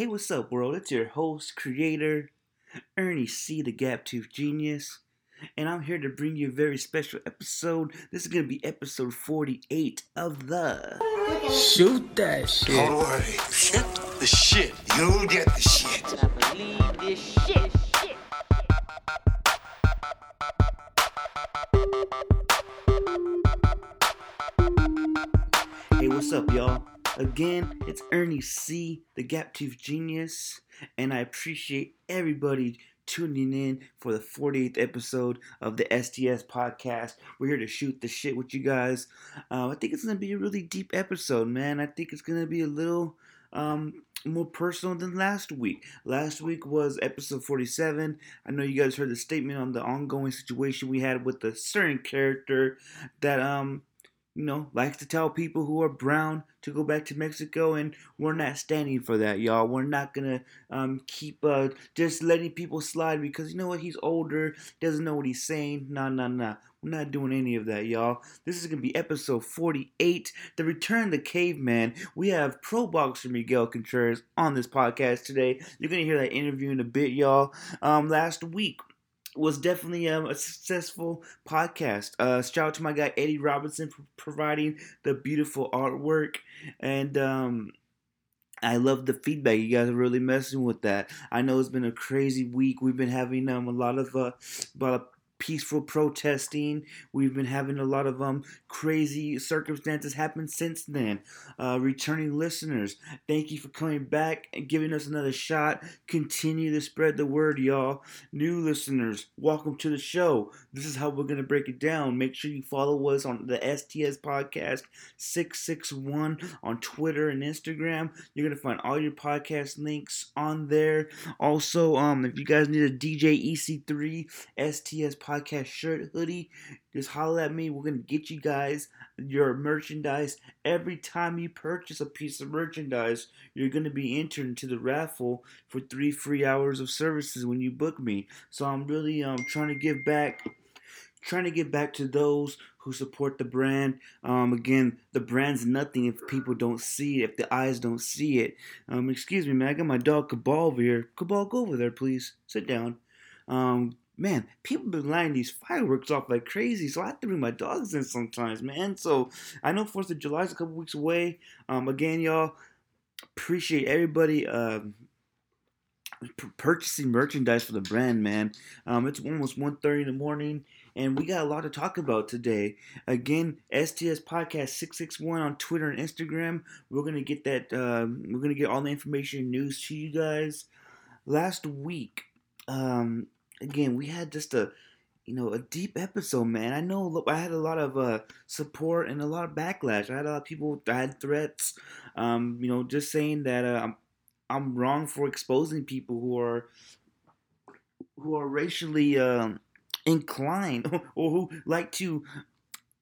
Hey, what's up, world? It's your host, creator, Ernie C, the Gap Tooth Genius, and I'm here to bring you a very special episode. This is going to be episode 48 of the Shoot that shit. Don't worry. Shoot the shit. You'll get the shit. I believe this shit. shit. Hey, what's up, y'all? Again, it's Ernie C, the Gap Tooth Genius, and I appreciate everybody tuning in for the 48th episode of the STS podcast. We're here to shoot the shit with you guys. Uh, I think it's going to be a really deep episode, man. I think it's going to be a little um, more personal than last week. Last week was episode 47. I know you guys heard the statement on the ongoing situation we had with a certain character that, um, you know, likes to tell people who are brown to go back to Mexico, and we're not standing for that, y'all. We're not gonna um, keep uh, just letting people slide because you know what? He's older, doesn't know what he's saying. Nah, nah, nah. We're not doing any of that, y'all. This is gonna be episode 48, The Return of the Caveman. We have pro boxer Miguel Contreras on this podcast today. You're gonna hear that interview in a bit, y'all. Um, last week was definitely um, a successful podcast. Uh, shout out to my guy Eddie Robinson for providing the beautiful artwork, and um, I love the feedback. You guys are really messing with that. I know it's been a crazy week. We've been having um, a lot of uh, a peaceful protesting. We've been having a lot of um crazy circumstances happen since then. Uh, returning listeners, thank you for coming back and giving us another shot. Continue to spread the word, y'all. New listeners, welcome to the show. This is how we're gonna break it down. Make sure you follow us on the STS Podcast 661 on Twitter and Instagram. You're gonna find all your podcast links on there. Also, um, if you guys need a DJ EC3 STS podcast shirt hoodie, just holler at me. We're gonna get you guys your merchandise. Every time you purchase a piece of merchandise, you're gonna be entered into the raffle for three free hours of services when you book me. So I'm really um trying to give back trying to get back to those who support the brand. Um, again, the brand's nothing if people don't see it, if the eyes don't see it. Um, excuse me, man. I got my dog Cabal over here. Cabal, go over there, please. Sit down. Um, man, people been lighting these fireworks off like crazy, so I have to bring my dogs in sometimes, man. So I know Fourth of July is a couple weeks away. Um, again, y'all, appreciate everybody. Um, p- purchasing merchandise for the brand, man. Um, it's almost 1.30 in the morning, and we got a lot to talk about today. Again, STS Podcast 661 on Twitter and Instagram. We're gonna get that. Um, we're gonna get all the information and news to you guys. Last week, um, again, we had just a you know, a deep episode, man. I know I had a lot of uh, support and a lot of backlash. I had a lot of people. I had threats. Um, you know, just saying that uh, I'm I'm wrong for exposing people who are who are racially um, inclined or who like to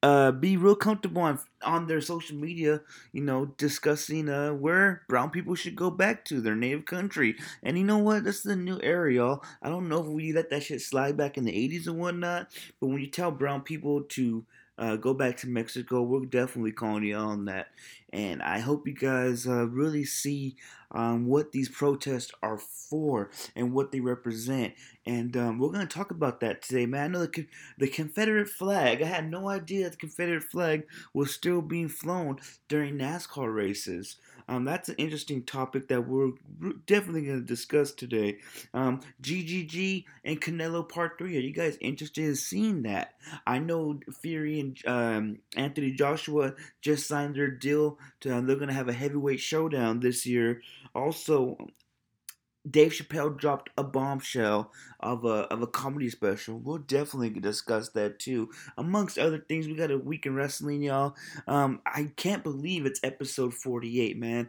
uh, be real comfortable on on their social media, you know, discussing uh, where brown people should go back to their native country. And you know what? This is a new era, y'all. I don't know if we let that shit slide back in the '80s and whatnot, but when you tell brown people to uh, go back to Mexico, we're definitely calling you on that. And I hope you guys uh, really see um, what these protests are for and what they represent. And um, we're going to talk about that today, man. I know the, the Confederate flag, I had no idea the Confederate flag was still being flown during NASCAR races. Um, that's an interesting topic that we're definitely going to discuss today. Um, GGG and Canelo Part 3. Are you guys interested in seeing that? I know Fury and um, Anthony Joshua just signed their deal. To, uh, they're going to have a heavyweight showdown this year. Also, Dave Chappelle dropped a bombshell of a of a comedy special. We'll definitely discuss that too. Amongst other things, we got a week in wrestling, y'all. Um, I can't believe it's episode forty eight, man.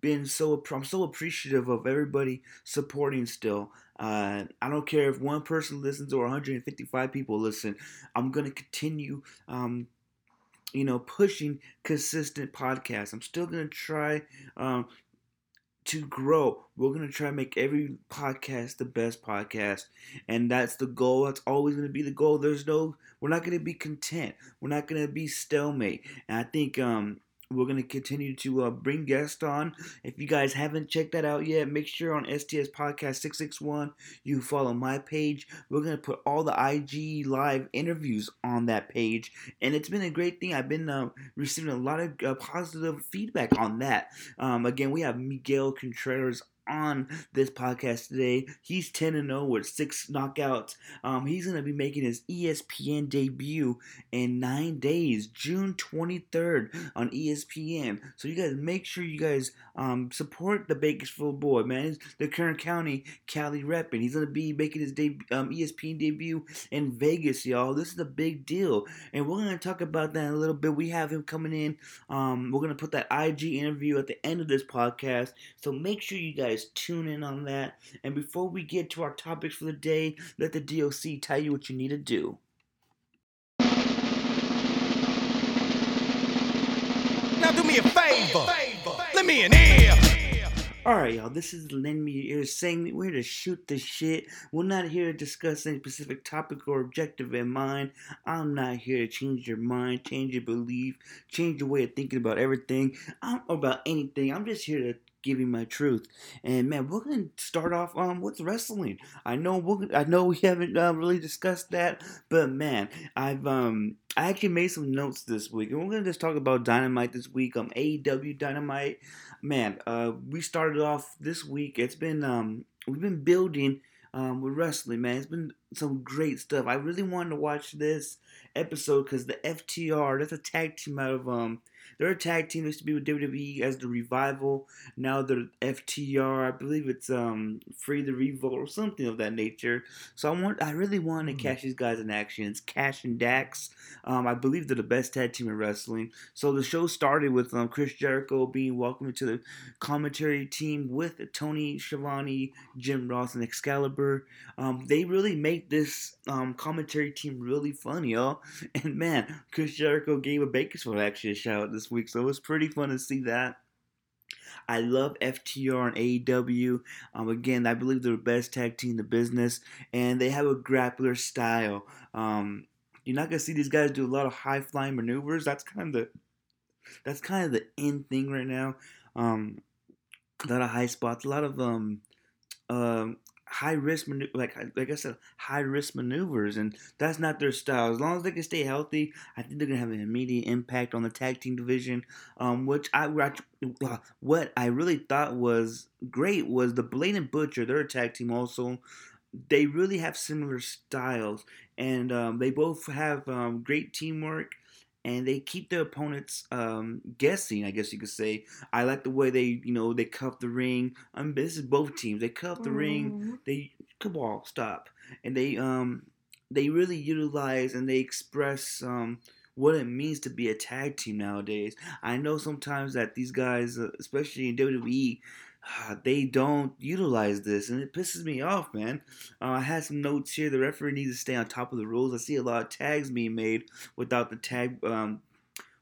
Been so I'm so appreciative of everybody supporting still. Uh, I don't care if one person listens or 155 people listen. I'm gonna continue. Um, you know, pushing consistent podcasts. I'm still gonna try um, to grow. We're gonna try to make every podcast the best podcast, and that's the goal. That's always gonna be the goal. There's no, we're not gonna be content. We're not gonna be stalemate. And I think um, we're gonna continue to uh, bring guests on. If you guys haven't checked that out yet, make sure on STS Podcast Six Six One you follow my page. We're gonna put all the IG live interviews on that page, and it's been a great thing. I've been uh, receiving a lot of uh, positive feedback on that. Um, again, we have Miguel Contreras on this podcast today. He's 10 and 0 with six knockouts. Um, he's going to be making his ESPN debut in nine days, June 23rd on ESPN. So you guys make sure you guys um, support the Bakersfield boy, man. He's the Kern County Cali repping. He's going to be making his deb- um, ESPN debut in Vegas, y'all. This is a big deal. And we're going to talk about that a little bit. We have him coming in. Um, we're going to put that IG interview at the end of this podcast. So make sure you guys tune in on that. And before we get to our topics for the day, let the DOC tell you what you need to do. Now do me a favor. Let me in here. Alright, y'all, this is Lend Me Your Ear saying we're here to shoot the shit. We're not here to discuss any specific topic or objective in mind. I'm not here to change your mind, change your belief, change your way of thinking about everything. I'm about anything. I'm just here to you my truth. And man, we're gonna start off um with wrestling. I know we're, I know we haven't uh, really discussed that, but man, I've um I actually made some notes this week, and we're gonna just talk about Dynamite this week. Um, AEW Dynamite. Man, uh, we started off this week. It's been um we've been building um with wrestling. Man, it's been some great stuff. I really wanted to watch this episode because the FTR. That's a tag team out of um. They're a tag team. Used to be with WWE as the Revival. Now they're FTR. I believe it's um Free the Revolt or something of that nature. So I want, I really want to catch these guys in action. It's Cash and Dax. Um, I believe they're the best tag team in wrestling. So the show started with um Chris Jericho being welcomed to the commentary team with Tony Schiavone, Jim Ross, and Excalibur. Um, they really make this um commentary team really fun, y'all. And man, Chris Jericho gave a Bakersfield actually a shout this week, so it was pretty fun to see that. I love FTR and AEW. Um, again, I believe they're the best tag team in the business, and they have a grappler style. Um, you're not gonna see these guys do a lot of high flying maneuvers. That's kind of the that's kind of the in thing right now. Um, a lot of high spots, a lot of um, um, high risk like like I said, high risk maneuvers, and that's not their style. As long as they can stay healthy, I think they're gonna have an immediate impact on the tag team division. Um, which I what I really thought was great was the Blade and Butcher. They're a tag team also. They really have similar styles, and um, they both have um, great teamwork and they keep their opponents um, guessing. I guess you could say. I like the way they, you know, they cuff the ring. Um, this is both teams. They cuff the ring. They cabal stop, and they um they really utilize and they express um what it means to be a tag team nowadays. I know sometimes that these guys, uh, especially in WWE. Uh, They don't utilize this, and it pisses me off, man. Uh, I had some notes here. The referee needs to stay on top of the rules. I see a lot of tags being made without the tag um,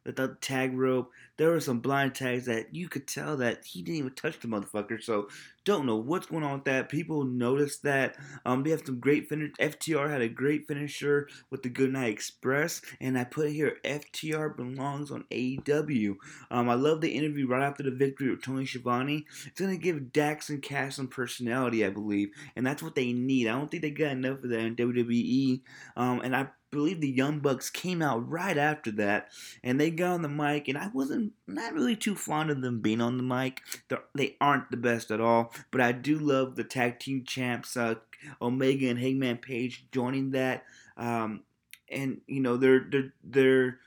without the tag rope. There were some blind tags that you could tell that he didn't even touch the motherfucker. So don't know what's going on with that. People noticed that. Um, they have some great finish. FTR had a great finisher with the Goodnight Express, and I put here FTR belongs on AEW. Um, I love the interview right after the victory with Tony Schiavone. It's gonna give Dax and Cash some personality, I believe, and that's what they need. I don't think they got enough of that in WWE. Um, and I believe the Young Bucks came out right after that, and they got on the mic, and I wasn't not really too fond of them being on the mic. They're, they aren't the best at all, but I do love the tag team champs, uh, Omega and Hangman Page joining that, um, and you know they're they're they're.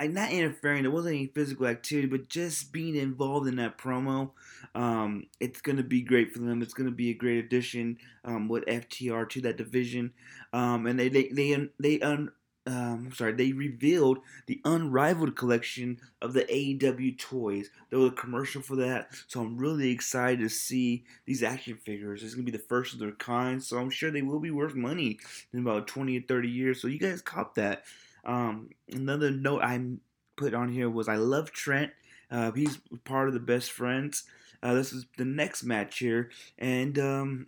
I'm not interfering. There wasn't any physical activity, but just being involved in that promo, um, it's gonna be great for them. It's gonna be a great addition um, with FTR to that division um, and they they they they un, um, I'm sorry, they revealed the unrivaled collection of the AEW toys. There was a commercial for that, so I'm really excited to see these action figures. It's gonna be the first of their kind, so I'm sure they will be worth money in about 20 or 30 years. So you guys cop that. Um, another note I put on here was I love Trent. Uh, he's part of the best friends. Uh, this is the next match here, and um,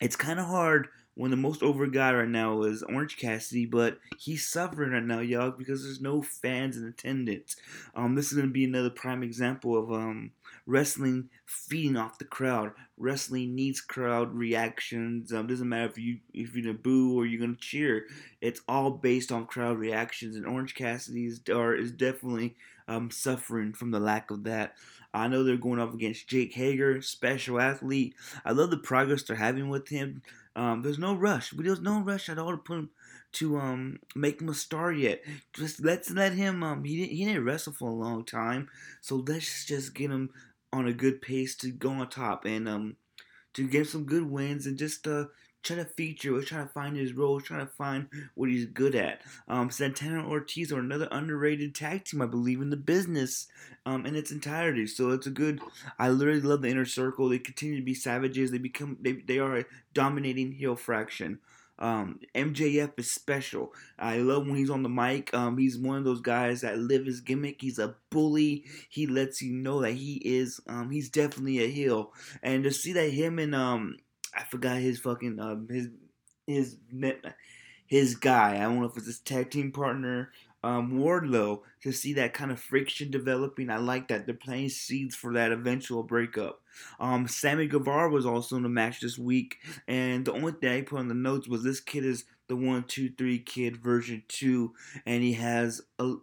it's kind of hard one of the most over guy right now is Orange Cassidy, but he's suffering right now, y'all, because there's no fans in attendance. Um, this is gonna be another prime example of um wrestling feeding off the crowd. Wrestling needs crowd reactions. Um, doesn't matter if you if you're gonna boo or you're gonna cheer. It's all based on crowd reactions, and Orange Cassidy is, is definitely um, suffering from the lack of that. I know they're going up against Jake Hager, special athlete. I love the progress they're having with him. Um, there's no rush. There's no rush at all to put him to um make him a star yet. Just let's let him um he didn't he didn't wrestle for a long time, so let's just get him on a good pace to go on top and um to get some good wins and just uh trying to feature, we're trying to find his role, trying to find what he's good at. Um, Santana Ortiz are another underrated tag team, I believe, in the business um, in its entirety. So it's a good. I literally love the inner circle. They continue to be savages. They become they they are a dominating heel fraction. Um, MJF is special. I love when he's on the mic. Um, he's one of those guys that live his gimmick. He's a bully. He lets you know that he is. Um, he's definitely a heel. And to see that him and um, I forgot his fucking um, his his his guy. I don't know if it's his tag team partner um, Wardlow to see that kind of friction developing. I like that they're planting seeds for that eventual breakup. Um, Sammy Guevara was also in the match this week, and the only thing I put on the notes was this kid is the one, two, three kid version two, and he has a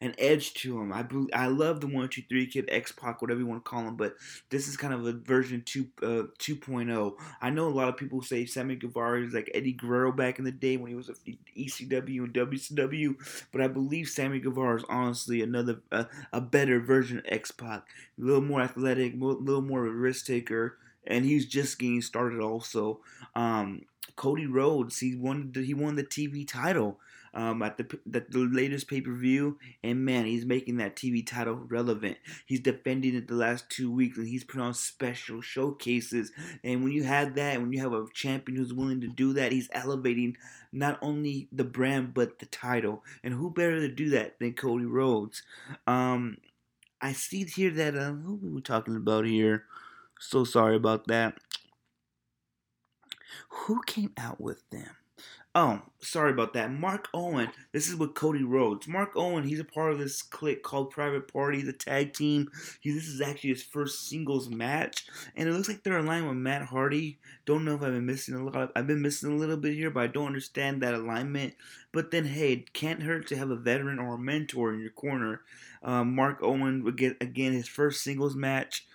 an edge to him. I I love the one two three kid X Pac whatever you want to call him, but this is kind of a version two uh 2.0. I know a lot of people say Sammy Guevara is like Eddie Guerrero back in the day when he was a ECW and WCW, but I believe Sammy Guevara is honestly another uh, a better version of X Pac, a little more athletic, a little more of a risk taker, and he's just getting started. Also, um, Cody Rhodes he won he won the TV title um, at the the, the latest pay per view, and man, he's making that TV title relevant. He's defending it the last two weeks, and he's put on special showcases. And when you have that, when you have a champion who's willing to do that, he's elevating not only the brand but the title. And who better to do that than Cody Rhodes? Um, I see here that uh, who we talking about here? So sorry about that. Who came out with them? Oh, sorry about that. Marq Quen. This is with Cody Rhodes. Marq Quen, he's a part of this clique called Private Party, the tag team. He, this is actually his first singles match, and it looks like they're aligned with Matt Hardy. Don't know if I've been missing a lot. Of, I've been missing a little bit here, but I don't understand that alignment. But then, hey, it can't hurt to have a veteran or a mentor in your corner. Um, Marq Quen would get again his first singles match.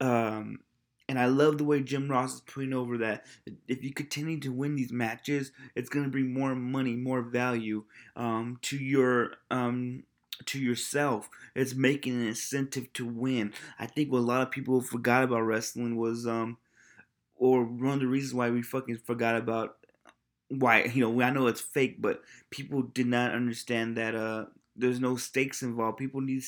Um, and I love the way Jim Ross is putting over that if you continue to win these matches, it's going to bring more money, more value um, to your um, to yourself. It's making an incentive to win. I think what a lot of people forgot about wrestling was, um, or one of the reasons why we fucking forgot about why you know I know it's fake, but people did not understand that uh there's no stakes involved. People need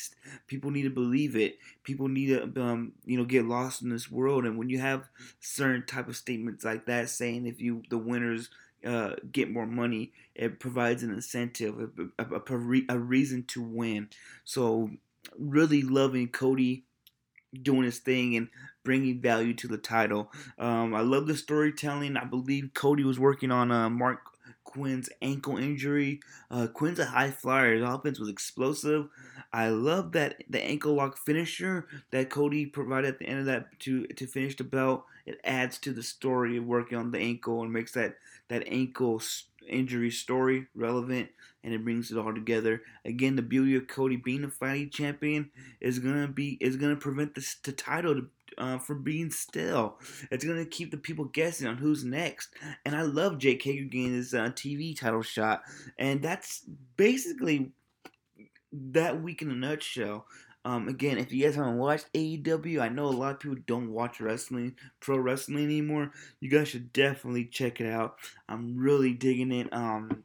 people need to believe it. People need to um, you know get lost in this world. And when you have certain type of statements like that, saying if you the winners uh, get more money, it provides an incentive, a, a, a, a reason to win. So really loving Cody doing his thing and bringing value to the title. Um, I love the storytelling. I believe Cody was working on uh, Mark Quen's ankle injury. Uh, Quen's a high flyer. His offense was explosive. I love that the ankle lock finisher that Cody provided at the end of that to to finish the belt. It adds to the story of working on the ankle and makes that that ankle injury story relevant and it brings it all together. Again, the beauty of Cody being a fighting champion is gonna be is gonna prevent this the title to uh, for being still. It's gonna keep the people guessing on who's next. And I love Jake Hager getting his uh, TV title shot, and that's basically that week in a nutshell. Um, again, if you guys haven't watched AEW, I know a lot of people don't watch wrestling, pro wrestling anymore. You guys should definitely check it out. I'm really digging it. Um,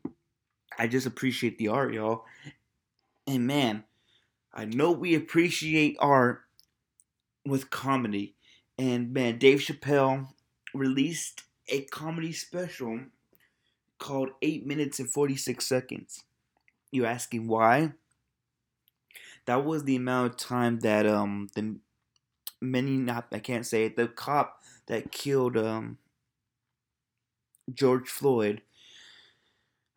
I just appreciate the art, y'all. And man, I know we appreciate art with comedy. And man, Dave Chappelle released a comedy special called 8 minutes and 46 seconds. You're asking why? That was the amount of time that um the many not I can't say it, the cop that killed um George Floyd.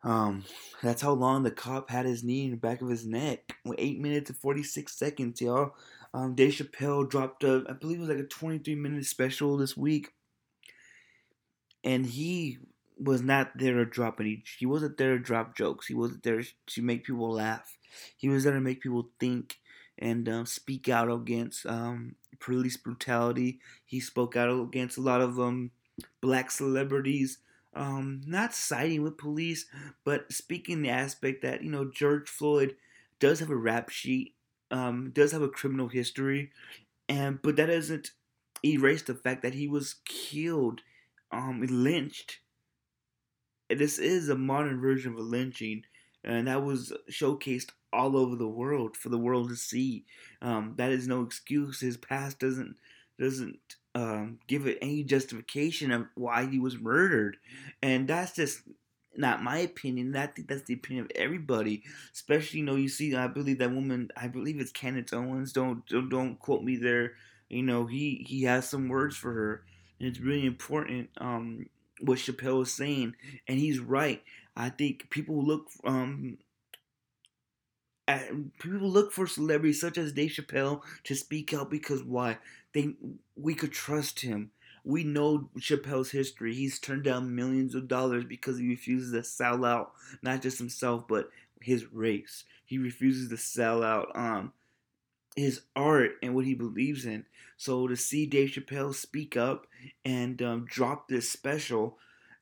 Um, that's how long the cop had his knee in the back of his neck. Eight minutes and forty six seconds, y'all. Um, Dave Chappelle dropped a, I believe it was like a twenty three minute special this week, and he was not there to drop any. He wasn't there to drop jokes. He wasn't there to make people laugh. He was there to make people think and um, speak out against um, police brutality. He spoke out against a lot of um, black celebrities, um, not siding with police, but speaking the aspect that you know George Floyd does have a rap sheet, um, does have a criminal history, and but that doesn't erase the fact that he was killed, um, lynched. This is a modern version of a lynching, and that was showcased all over the world for the world to see. Um, that is no excuse. His past doesn't doesn't um, give it any justification of why he was murdered, and that's just not my opinion. I think that's the opinion of everybody. Especially, you know, you see, I believe that woman. I believe it's Candace Owens. Don't don't, don't quote me there. You know, he he has some words for her, and it's really important. Um, what Chappelle is saying, and he's right. I think people look um at, people look for celebrities such as Dave Chappelle to speak out because why? They we could trust him. We know Chappelle's history. He's turned down millions of dollars because he refuses to sell out not just himself but his race. He refuses to sell out um his art and what he believes in. So to see Dave Chappelle speak up and um, drop this special,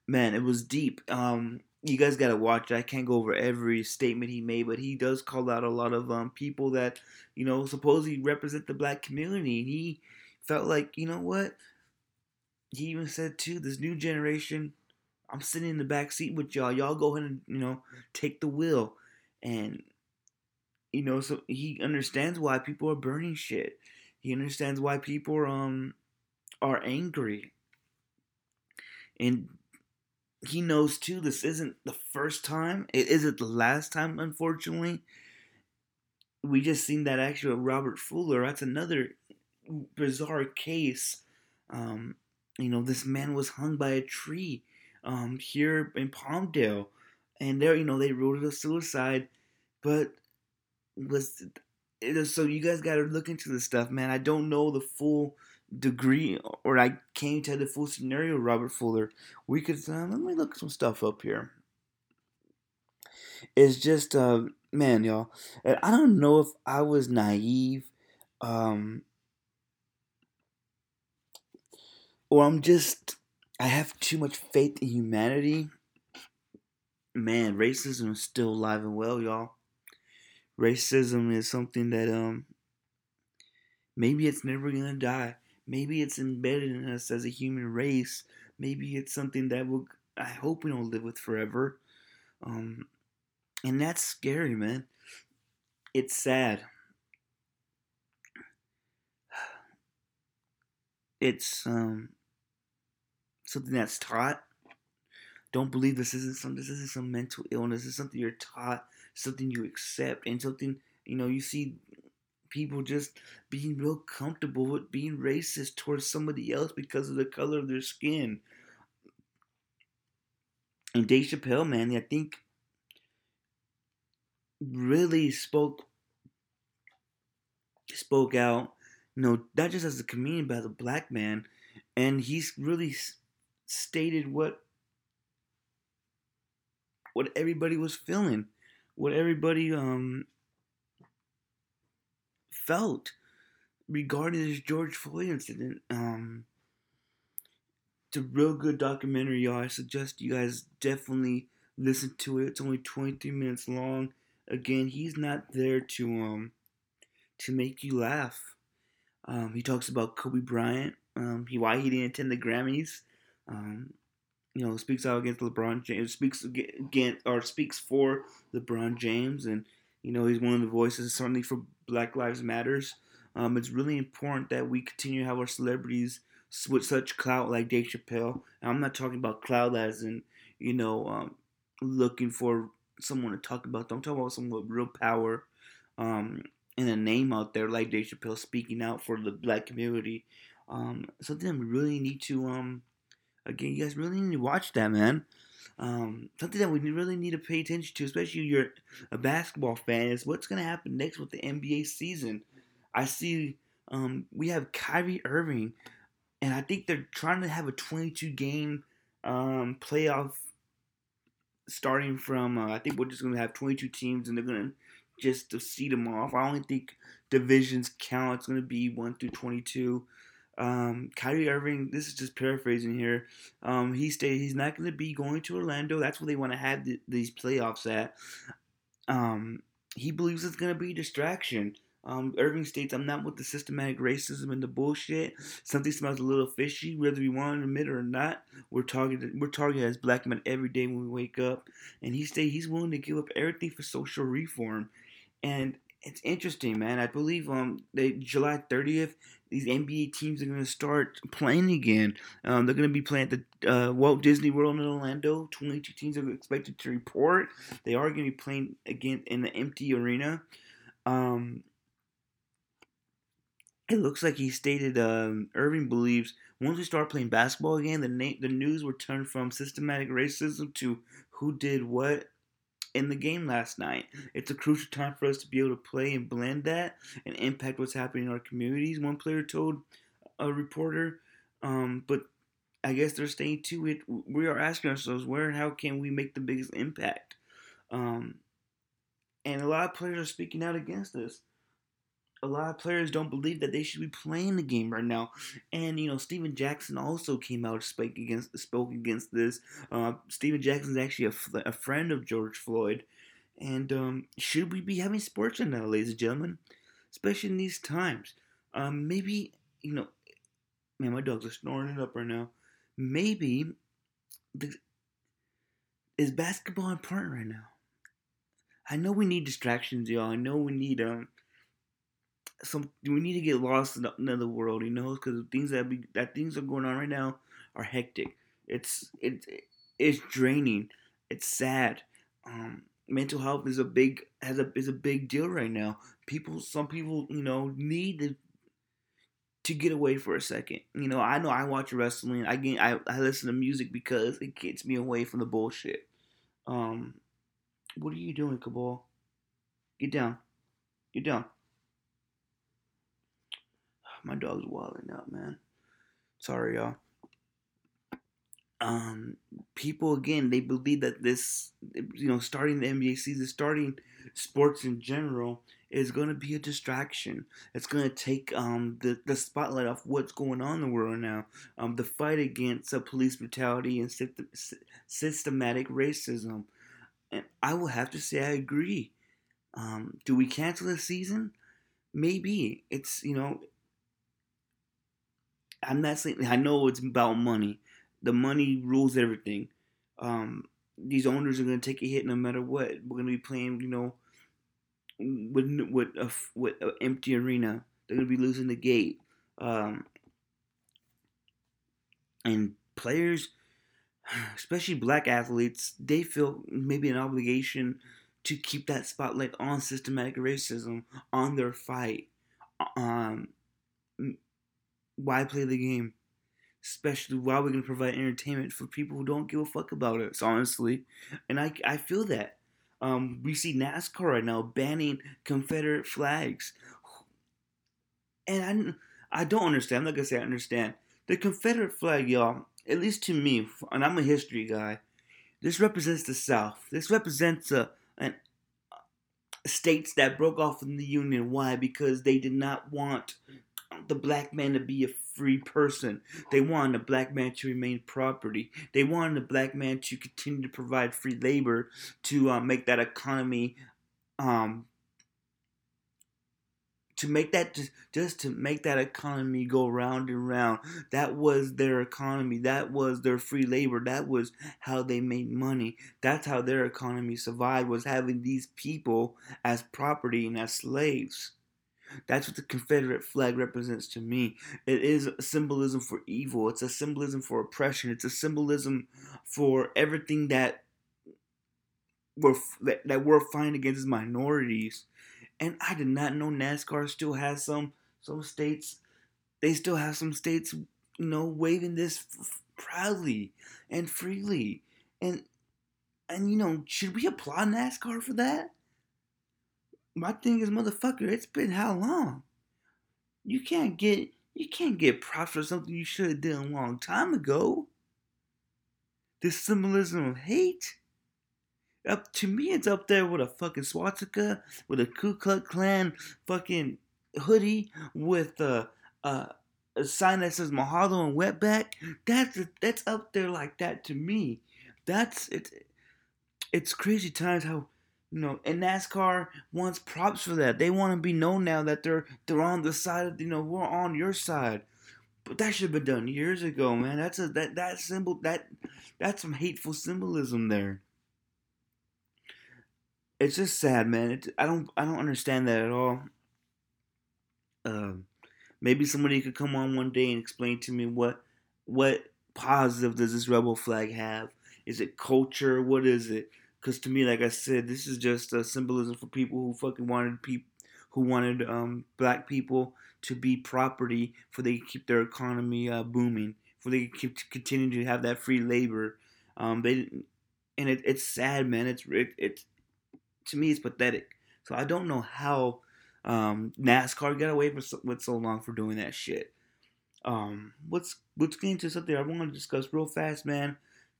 man, it was deep. Um, you guys gotta watch it. I can't go over every statement he made, but he does call out a lot of um, people that you know supposedly represent the black community. He felt like you know what? He even said too, this new generation. I'm sitting in the back seat with y'all. Y'all go ahead and you know take the wheel, and you know so he understands why people are burning shit. He understands why people um are angry, and he knows too this isn't the first time. It isn't the last time, unfortunately. We just seen that actually with Robert Fuller. That's another bizarre case. Um, you know, this man was hung by a tree um, here in Palmdale, and there, you know, they wrote it a suicide, but was so you guys got to look into this stuff, man. I don't know the full degree, or I can't tell the full scenario. Robert Fuller. We could uh, let me look some stuff up here. It's just, uh, man, y'all. I don't know if I was naive, um, or I'm just. I have too much faith in humanity. Man, racism is still alive and well, y'all. Racism is something that um maybe it's never gonna die. Maybe it's embedded in us as a human race. Maybe it's something that will I hope we don't live with forever. Um, and that's scary, man. It's sad. It's um something that's taught. Don't believe this isn't some this isn't some mental illness. It's something you're taught, something you accept, and something you know you see people just being real comfortable with being racist towards somebody else because of the color of their skin. And Dave Chappelle, man, I think really spoke spoke out, you know, not just as a comedian, but as a black man, and he's really stated what what everybody was feeling, what everybody um felt regarding this George Floyd incident. Um, it's a real good documentary, y'all. I suggest you guys definitely listen to it. It's only 23 minutes long. Again, he's not there to um to make you laugh. Um, he talks about Kobe Bryant, um, he why he didn't attend the Grammys. Um, you know, speaks out against LeBron James, speaks against or speaks for LeBron James, and you know he's one of the voices certainly for Black Lives Matters. Um, it's really important that we continue to have our celebrities with such clout like Dave Chappelle. And I'm not talking about clout as in, you know, um, looking for someone to talk about. Don't talk about someone with real power um, and a name out there like Dave Chappelle speaking out for the black community. Um, something we really need to um, Again, you guys really need to watch that, man. Um, something that we really need to pay attention to, especially if you're a basketball fan, is what's going to happen next with the NBA season. I see um, we have Kyrie Irving, and I think they're trying to have a 22 game um, playoff starting from. Uh, I think we're just going to have 22 teams, and they're going to just to seed them off. I only think divisions count. It's going to be 1 through 22. Um, Kyrie Irving, this is just paraphrasing here. Um, he stated he's not going to be going to Orlando. That's where they want to have the, these playoffs at. Um, he believes it's going to be distraction. Um, Irving states, I'm not with the systematic racism and the bullshit. Something smells a little fishy, whether we want to admit it or not. We're targeted, we're targeted as black men every day when we wake up. And he states he's willing to give up everything for social reform. And it's interesting, man. I believe um they July 30th, these NBA teams are going to start playing again. Um, they're going to be playing at the uh, Walt Disney World in Orlando. 22 teams are expected to report. They are going to be playing again in the empty arena. Um, it looks like he stated um, Irving believes once we start playing basketball again, the na- the news will turn from systematic racism to who did what in the game last night. It's a crucial time for us to be able to play and blend that and impact what's happening in our communities. One player told a reporter, um, but I guess they're staying to it. We are asking ourselves where and how can we make the biggest impact. Um, and a lot of players are speaking out against this a lot of players don't believe that they should be playing the game right now. And you know, Stephen Jackson also came out spoke against spoke against this. Uh, Jackson is actually a, a friend of George Floyd. And um, should we be having sports right now, ladies and gentlemen, especially in these times? Um, maybe you know, man, my dogs are snoring it up right now. Maybe the, is basketball important right now? I know we need distractions, y'all. I know we need um some we need to get lost in another world, you know, because things that be that things are going on right now are hectic. It's it's it's draining. It's sad. Um, mental health is a big has a is a big deal right now. People, some people, you know, need to to get away for a second. You know, I know I watch wrestling. I get I, I listen to music because it gets me away from the bullshit. Um, what are you doing, Cabal? Get down. Get down. My dog's wilding out, man. Sorry, y'all. Um, people again, they believe that this, you know, starting the NBA season, starting sports in general, is going to be a distraction. It's going to take um, the, the spotlight off what's going on in the world now. Um, the fight against uh, police brutality and systematic racism. And I will have to say I agree. Um, do we cancel the season? Maybe. It's, you know, I'm not saying I know it's about money. The money rules everything. Um, these owners are going to take a hit no matter what. We're going to be playing, you know, with with a with an empty arena. They're going to be losing the gate. Um, and players, especially black athletes, they feel maybe an obligation to keep that spotlight on systematic racism, on their fight. Um, why play the game? Especially why we're gonna provide entertainment for people who don't give a fuck about us, honestly. And I, I feel that. Um, we see NASCAR right now banning Confederate flags, and I, I don't understand. I'm not gonna say I understand. The Confederate flag, y'all, at least to me, and I'm a history guy. This represents the South. This represents a, an states that broke off from the Union. Why? Because they did not want the black man to be a free person. They wanted the black man to remain property. They wanted the black man to continue to provide free labor to uh, make that economy, um, to make that just, just to make that economy go round and round. That was their economy. That was their free labor. That was how they made money. That's how their economy survived. Was having these people as property and as slaves. That's what the Confederate flag represents to me. It is a symbolism for evil. It's a symbolism for oppression. It's a symbolism for everything that we're that, that we're fighting against minorities. And I did not know NASCAR still has some some states. They still have some states, you know, waving this proudly and freely. And and you know, should we applaud NASCAR for that? My thing is, motherfucker, it's been how long? You can't get you can't get props for something you should have done a long time ago. This symbolism of hate. Up to me, it's up there with a fucking swastika, with a Ku Klux Klan fucking hoodie, with a, a, a sign that says Mahalo and Wetback. That's that's up there like that to me. That's it. it's crazy times how you know, and NASCAR wants props for that. They want to be known now that they're they're on the side of you know we're on your side. But that should have been done years ago, man. That's a that that symbol that that's some hateful symbolism there. It's just sad, man. It, I don't I don't understand that at all. Um, maybe somebody could come on one day and explain to me what what positive does this rebel flag have? Is it culture? What is it? Because to me, like I said, this is just a symbolism for people who fucking wanted people who wanted um, black people to be property for they keep their economy uh, booming, for they keep continue to have that free labor. Um, they and it, it's sad, man. It's it, it's to me, it's pathetic. So I don't know how um, NASCAR got away with so, with so long for doing that shit. Um, let's let's get into something I want to discuss real fast, man.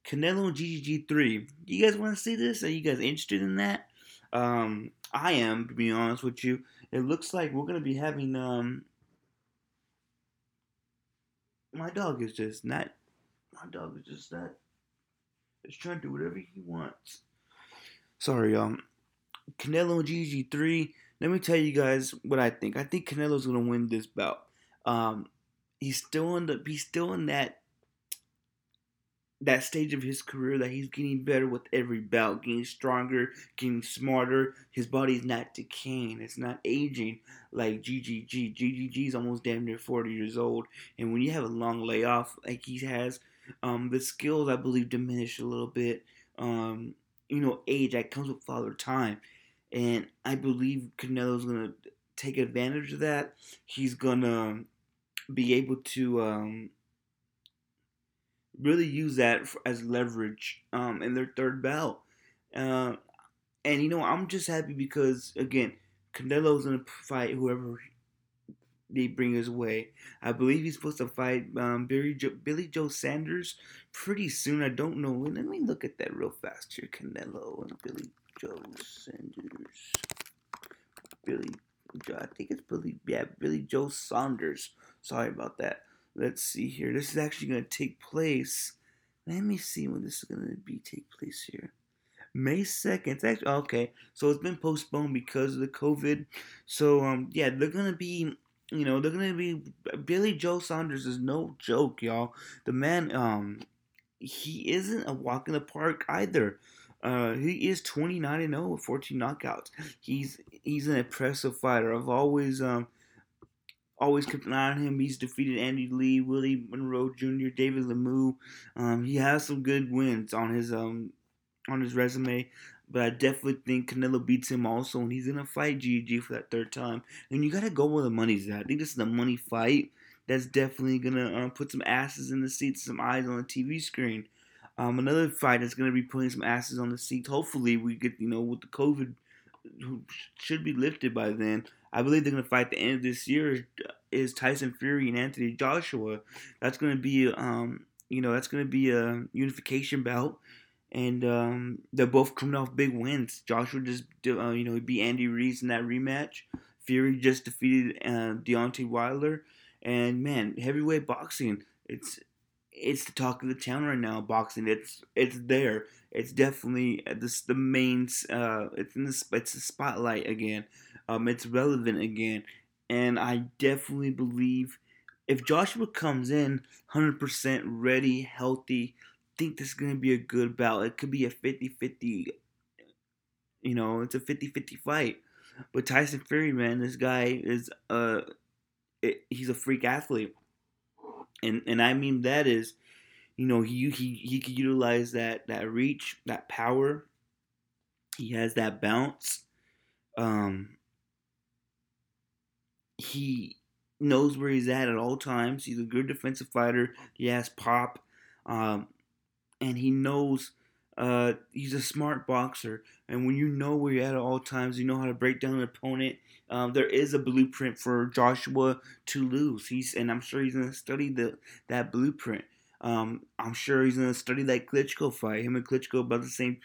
Canelo and GGG3. You guys want to see this? Are you guys interested in that? Um, I am, to be honest with you. It looks like we're gonna be having um. My dog is just not. My dog is just not. It's trying to do whatever he wants. Sorry, um, Canelo and GG3. Let me tell you guys what I think. I think Canelo's gonna win this bout. Um, he's still in the. He's still in that that stage of his career that he's getting better with every bout, getting stronger, getting smarter. His body's not decaying, it's not aging like GGG. GGG is almost damn near 40 years old, and when you have a long layoff like he has, um, the skills I believe diminish a little bit. Um, you know, age that comes with father time, and I believe Canelo's gonna take advantage of that. He's gonna be able to um, really use that as leverage um, in their third bout. Uh, and you know, I'm just happy because again, Canelo's gonna fight whoever they bring his way. I believe he's supposed to fight um, Billy, Joe, Billy Joe Sanders pretty soon. I don't know. Let me look at that real fast here. Canelo and Billy Joe Sanders. Billy, Joe, I think it's Billy. Yeah, Billy Joe Saunders. Sorry about that. Let's see here. This is actually going to take place. Let me see when this is going to be take place here. May 2nd. It's actually okay. So it's been postponed because of the COVID. So um yeah, they're going to be you know, they're going to be Billy Joe Saunders is no joke, y'all. The man um he isn't a walk in the park either. Uh, he is 29 and 0 with 14 knockouts. He's he's an impressive fighter. I've always um always kept an eye on him. He's defeated Andy Lee, Willie Monroe Jr., David Lemieux. Um, he has some good wins on his um on his resume, but I definitely think Canelo beats him also, and he's gonna fight GG for that third time. And you gotta go where the money's at. I think this is a money fight. That's definitely gonna uh, put some asses in the seats, some eyes on the TV screen. Um, another fight that's gonna be putting some asses on the seats. Hopefully, we get you know with the COVID should be lifted by then. I believe they're going to fight the end of this year is Tyson Fury and Anthony Joshua. That's going to be um you know that's going to be a unification bout, and um, they're both coming off big wins. Joshua just uh, you know beat Andy Ruiz in that rematch. Fury just defeated uh, Deontay Wilder, and man, heavyweight boxing it's it's the talk of the town right now. Boxing, it's it's there. It's definitely uh, this the main. Uh, it's in the it's the spotlight again. Um, it's relevant again, and I definitely believe if Joshua comes in 100% ready, healthy, think this is gonna be a good bout. It could be a 50-50. You know, it's a 50-50 fight. But Tyson Fury, man, this guy is uh, it, he's a freak athlete and and I mean that is, you know, he he he can utilize that that reach, that power. He has that bounce. Um, he knows where he's at at all times. He's a good defensive fighter. He has pop. um, and he knows. Uh, he's a smart boxer, and when you know where you're at at all times, you know how to break down an opponent. Um, there is a blueprint for Joshua to lose. He's and I'm sure he's gonna study the that blueprint. Um, I'm sure he's gonna study that Klitschko fight. Him and Klitschko about the same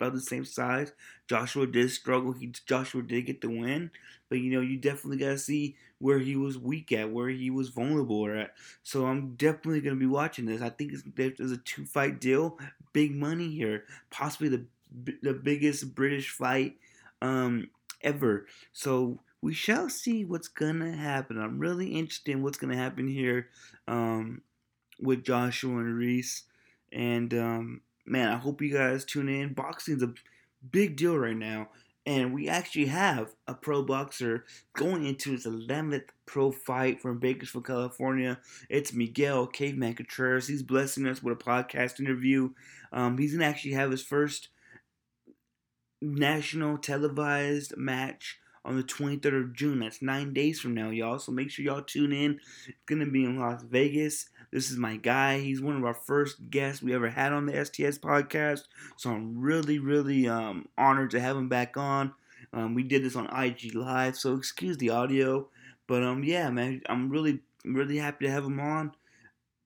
about the same size. Joshua did struggle. He Joshua did get the win, but you know you definitely gotta see where he was weak at, where he was vulnerable at. So I'm definitely gonna be watching this. I think it's, there's a two fight deal, big money here, possibly the the biggest British fight um, ever. So we shall see what's gonna happen. I'm really interested in what's gonna happen here um, with Joshua and Reese, and um, man, I hope you guys tune in. Boxing's a big deal right now, and we actually have a pro boxer going into his 11th pro fight from Bakersfield, California. It's Miguel Caveman Contreras. He's blessing us with a podcast interview. Um, he's gonna actually have his first national televised match on the 23rd of June. That's nine days from now, y'all. So make sure y'all tune in. It's gonna be in Las Vegas. This is my guy. He's one of our first guests we ever had on the STS podcast. So I'm really, really um, honored to have him back on. Um, we did this on IG Live, so excuse the audio. But um, yeah, man, I'm really, really happy to have him on.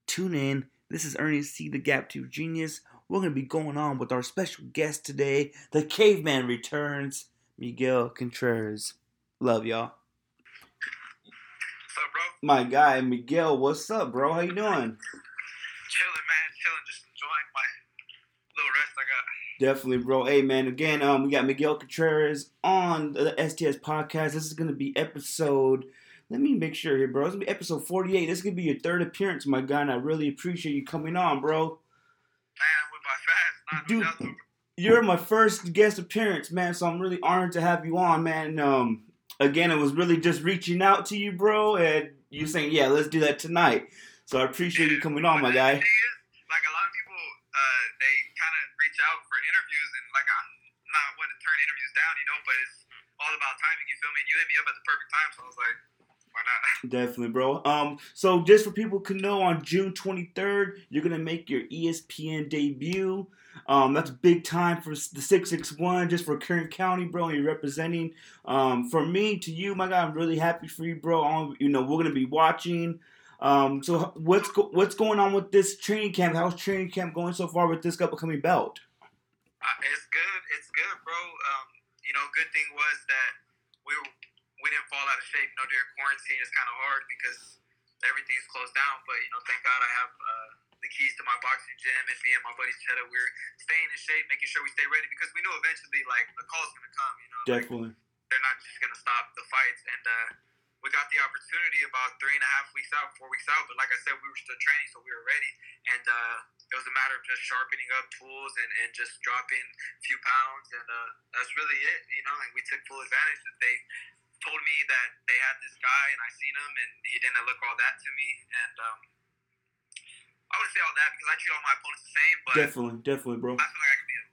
Tune in. This is Ernie C, the Gap Tooth Genius. We're gonna be going on with our special guest today. The Caveman returns, Miguel Contreras. Love y'all. What's up, bro? My guy Miguel, what's up, bro? How you doing? Chilling, man. Chilling. Just enjoying my little rest I got. Definitely, bro. Hey, man. Again, um, we got Miguel Contreras on the STS podcast. This is gonna be episode. Let me make sure here, bro. It's gonna be episode forty-eight. This is gonna be your third appearance, my guy, and I really appreciate you coming on, bro. Man, with my fast, not Dude. no doubt, though. You're my first guest appearance, man. So I'm really honored to have you on, man. Um, again, it was really just reaching out to you, bro, and you saying, "Yeah, let's do that tonight." So I appreciate you coming on, my guy. is, like a lot of people, uh, they kind of reach out for interviews, and like I'm not one to turn interviews down, you know. But it's all about timing. You feel me? And you hit me up at the perfect time, so I was like? Definitely, bro. Um, so just for people to know, on June 23rd, you're gonna make your ESPN debut. Um, that's big time for the 661, just for Kern County, bro. And you're representing. Um, from me to you, my guy, I'm really happy for you, bro. Um, you know, we're gonna be watching. Um, so what's go- what's going on with this training camp? How's training camp going so far with this upcoming belt? Uh, it's good. It's good, bro. Um, you know, good thing was that we were, we didn't fall out of shape. You know, during quarantine, it's kind of hard because everything's closed down. But you know, thank God I have uh, the keys to my boxing gym, and me and my buddy Cheddar, we're staying in shape, making sure we stay ready because we knew eventually, like, the call's gonna come. You know, like, Definitely. they're not just gonna stop the fights. And uh, we got the opportunity about three and a half weeks out, four weeks out. But like I said, we were still training, so we were ready. And uh, it was a matter of just sharpening up tools and, and just dropping a few pounds. And uh, that's really it, you know. And we took full advantage. That they told me that they had this guy, and I seen him, and he didn't look all that to me. And um, I wouldn't say all that because I treat all my opponents the same. But Definitely, definitely, bro. I feel like I can be a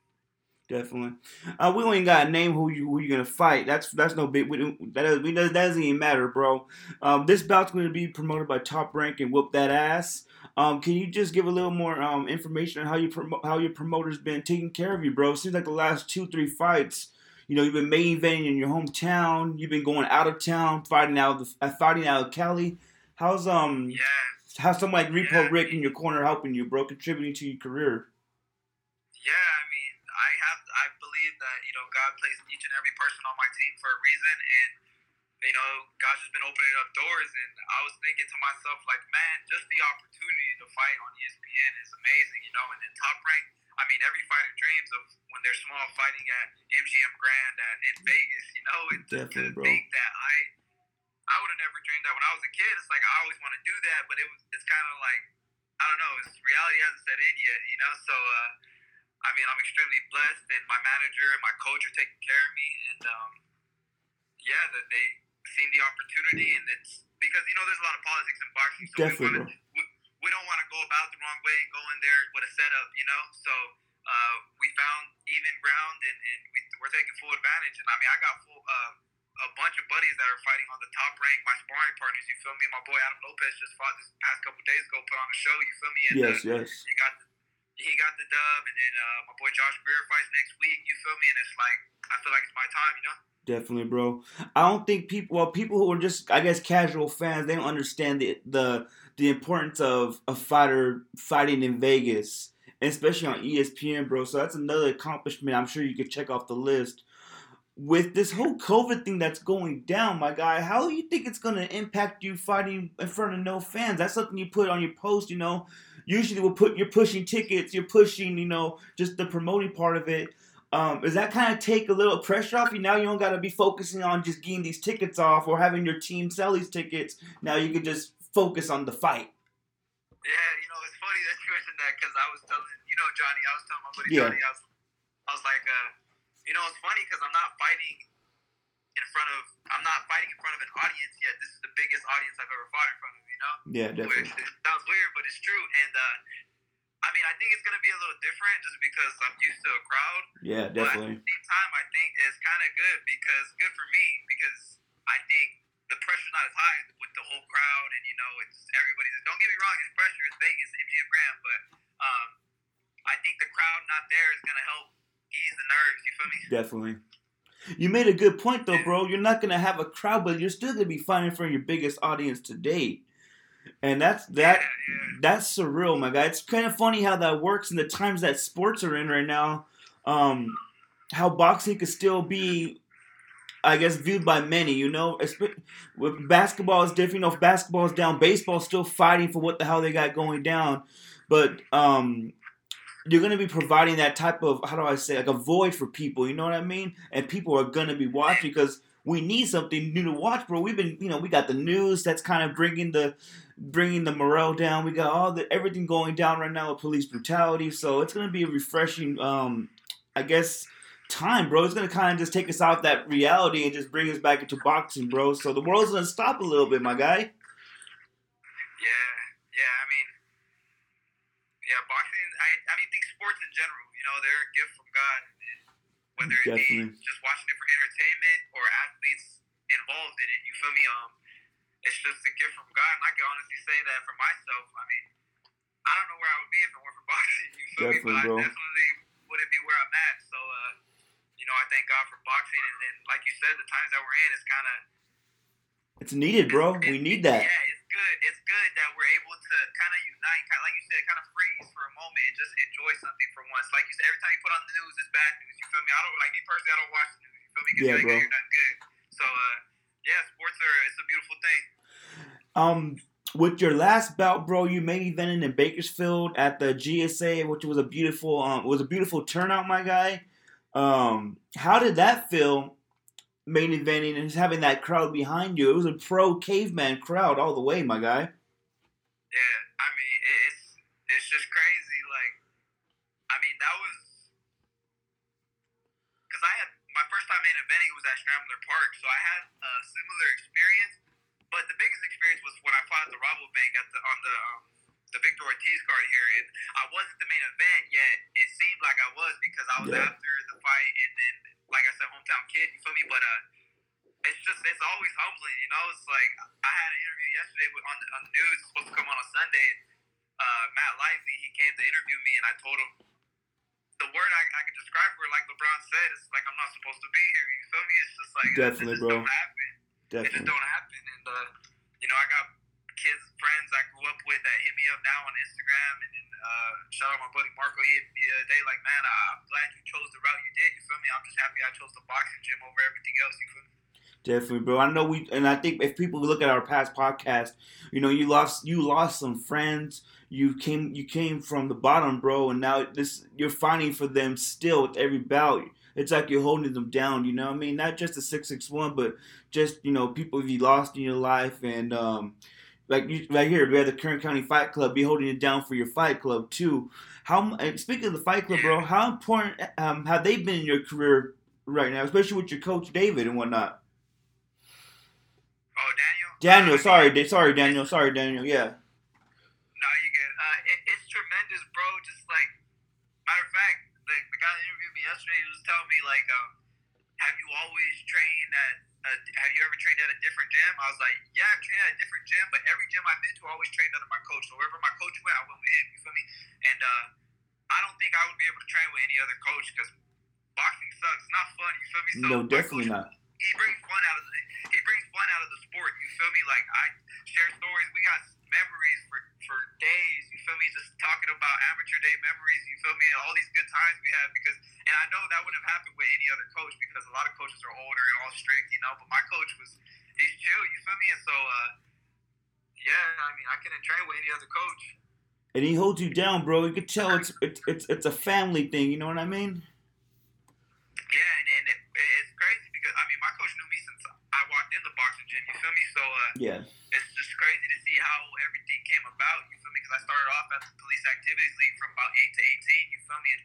Definitely. Uh, we ain't got to name who you who you gonna fight. That's that's no big. We, that, we, that doesn't even matter, bro. Um, this bout's going to be promoted by Top Rank and Whoop That Ass. Um, can you just give a little more um, information on how you promo- how your promoter's been taking care of you, bro? Seems like the last two three fights, you know, you've been main eventing in your hometown. You've been going out of town, fighting out of the, uh, fighting out of Cali. How's um yeah. how's someone like Repo Yeah. Rick in your corner helping you, bro, contributing to your career? Yeah, I mean, I have, I believe that you know God placed each and every person on my team for a reason, and you know God's just been opening up doors. And I was thinking to myself, like, man, just the opportunity to fight on ESPN is amazing, you know. And then Top Rank, I mean, every fighter dreams of when they're small fighting at MGM Grand at, in Vegas, you know. And to, to Definitely, bro. think that I, I would have never dreamed that when I was a kid. It's like I always want to do that, but it was, it's kind of like, I don't know, it's reality hasn't set in yet, you know. So. uh I mean, I'm extremely blessed, and my manager and my coach are taking care of me, and um, yeah, that they seen the opportunity, and it's because you know there's a lot of politics in boxing, so Definitely, we, wanna, we, we don't want to go about the wrong way and go in there with a setup, you know. So uh, we found even ground, and, and we, we're taking full advantage. And I mean, I got full. Uh, a bunch of buddies that are fighting on the top rank, my sparring partners. You feel me? My boy Adam Lopez just fought this past couple days ago, put on a show. You feel me? And Yes, uh, yes. you got the, he got the dub, and then uh, my boy Josh Greer fights next week. You feel me? And it's like I feel like it's my time, you know. Definitely, bro. I don't think people, well, people who are just, I guess, casual fans, they don't understand the the the importance of a fighter fighting in Vegas, especially on ESPN, bro. So that's another accomplishment. I'm sure you could check off the list. With this whole COVID thing that's going down, my guy, how do you think it's gonna impact you fighting in front of no fans? That's something you put on your post, you know. Usually, we'll put you're pushing tickets, you're pushing, you know, just the promoting part of it. Um, does that kind of take a little pressure off you? Now you don't got to be focusing on just getting these tickets off or having your team sell these tickets. Now you can just focus on the fight. Yeah, you know, it's funny that you mentioned that because I was telling, you know, Johnny, I was telling my buddy Yeah. Johnny, I was, I was like, uh, you know, it's funny because I'm not fighting in front of, I'm not fighting in front of an audience yet. This is the biggest audience I've ever fought in front of, you know? Yeah, definitely. it sounds weird, but it's true. And, uh, I mean, I think it's going to be a little different just because I'm used to a crowd. Yeah, definitely. But at the same time, I think it's kind of good because good for me because I think the pressure's not as high with the whole crowd and you know it's everybody's. Don't get me wrong, it's pressure. It's Vegas, MGM Grand, but um, I think the crowd not there is gonna help ease the nerves. You feel me? Definitely. You made a good point though, bro. You're not gonna have a crowd, but you're still gonna be fighting for your biggest audience to date. And that's that Yeah, yeah. that's surreal, my guy. It's kind of funny how that works in the times that sports are in right now. Um, how boxing could still be, I guess, viewed by many. You know, with basketball is different. You know, if basketball is down, baseball's still fighting for what the hell they got going down. But um, you're gonna be providing that type of how do I say like a void for people. You know what I mean? And people are gonna be watching because we need something new to watch, bro. We've been, you know, we got the news that's kind of bringing the bringing the morale down. We got all the everything going down right now with police brutality. So it's gonna be a refreshing, um, I guess, time, bro. It's gonna kind of just take us out that reality and just bring us back into boxing, bro. So the world's gonna stop a little bit, my guy. Yeah, yeah. I mean, yeah, boxing. I, I mean, think sports in general. You know, they're a gift from God. Whether it Definitely. be just watching it for entertainment or athletes involved in it, you feel me? Um, it's just a gift from God, and I can honestly say that for myself. I mean, I don't know where I would be if it weren't for boxing. You feel Definitely, me? But bro. I definitely wouldn't be where I'm at. So, uh, you know, I thank God for boxing, and then, like you said, the times that we're in it's kind of It's needed, bro. We need that. yeah, good. It's good that we're able to kind of unite, kind of like you said, kind of freeze for a moment and just enjoy something for once. Like you said, every time you put on the news, it's bad news. You feel me? I don't like me personally. I don't watch the news. You feel me? Yeah, you're, bro. you're not good. So, uh, yeah, sports are it's a beautiful thing. Um, with your last bout, bro, you main evented in Bakersfield at the GSA, which was a beautiful, um, was a beautiful turnout, my guy. Um, how did that feel, main eventing and just having that crowd behind you? It was a pro caveman crowd all the way, my guy. Yeah, I mean, it's it's just crazy. Like, I mean, that was because I had my first time in eventing was at Stramler Park, so I had a similar experience. But the biggest experience was when I fought at the Rabobank at the on the um, the Victor Ortiz card here, and I wasn't the main event yet. It seemed like I was because I was Yeah. after the fight, and then like I said, hometown kid. You feel me? But uh, it's just it's always humbling, you know. It's like I had an interview yesterday with, on the, on the news. It's supposed to come on on Sunday. Uh, Matt Lively, he came to interview me, and I told him the word I, I could describe for it, like LeBron said, it's like I'm not supposed to be here. You feel me? It's just like Definitely, it just bro. don't happen. It just Definitely. don't happen. And uh, you know, I got kids, friends I grew up with that hit me up now on Instagram, and then uh, shout out my buddy Marco. He hit me the other day, like, man, I, I'm glad you chose the route you did. You feel me? I'm just happy I chose the boxing gym over everything else. You feel me? Definitely, bro. I know we, and I think if people look at our past podcast, you know, you lost, you lost some friends. You came, you came from the bottom, bro, and now this, you're fighting for them still with every bout. It's like you're holding them down. You know what I mean? Not just the six six one, but just you know people you lost in your life, and um, like you, right here, we have the Kern County Fight Club. Be holding it down for your fight club too. How? And speaking of the fight club, bro, how important um, have they been in your career right now, especially with your coach David and whatnot? Oh, Daniel. Daniel, Uh, sorry, Da- sorry, Daniel, sorry, Daniel. Yeah, No, you good. Uh, it, it's tremendous, bro. Just like, matter of fact, the, the guy that interviewed me yesterday was telling me, like, um, have you always trained at, a, have you ever trained at a different gym? I was like, yeah, I've trained at a different gym, but every gym I've been to, I always trained under my coach. So wherever my coach went, I went with him. You feel me? And uh, I don't think I would be able to train with any other coach because boxing sucks. It's not fun. You feel me? So No, definitely coach, not. He brings fun out of the, he brings fun out of the sport. You feel me? Like I share stories. We got memories for for days. You feel me? Just talking about amateur day memories. You feel me? And all these good times we had because, and I know that wouldn't have happened with any other coach because a lot of coaches are older and all strict, you know. But my coach was he's chill. You feel me? And so, uh, yeah, I mean, I couldn't train with any other coach. And he holds you down, bro. You could tell it's it's it's, it's a family thing. You know what I mean? Yeah, and, and it, it's crazy because I mean, my coach knew me since I walked in the boxing gym. You feel me? So uh, Yeah. it's just crazy to see how everything came about. You feel me? Because I started off at the Police Activities League from about eight to eighteen. You feel me? And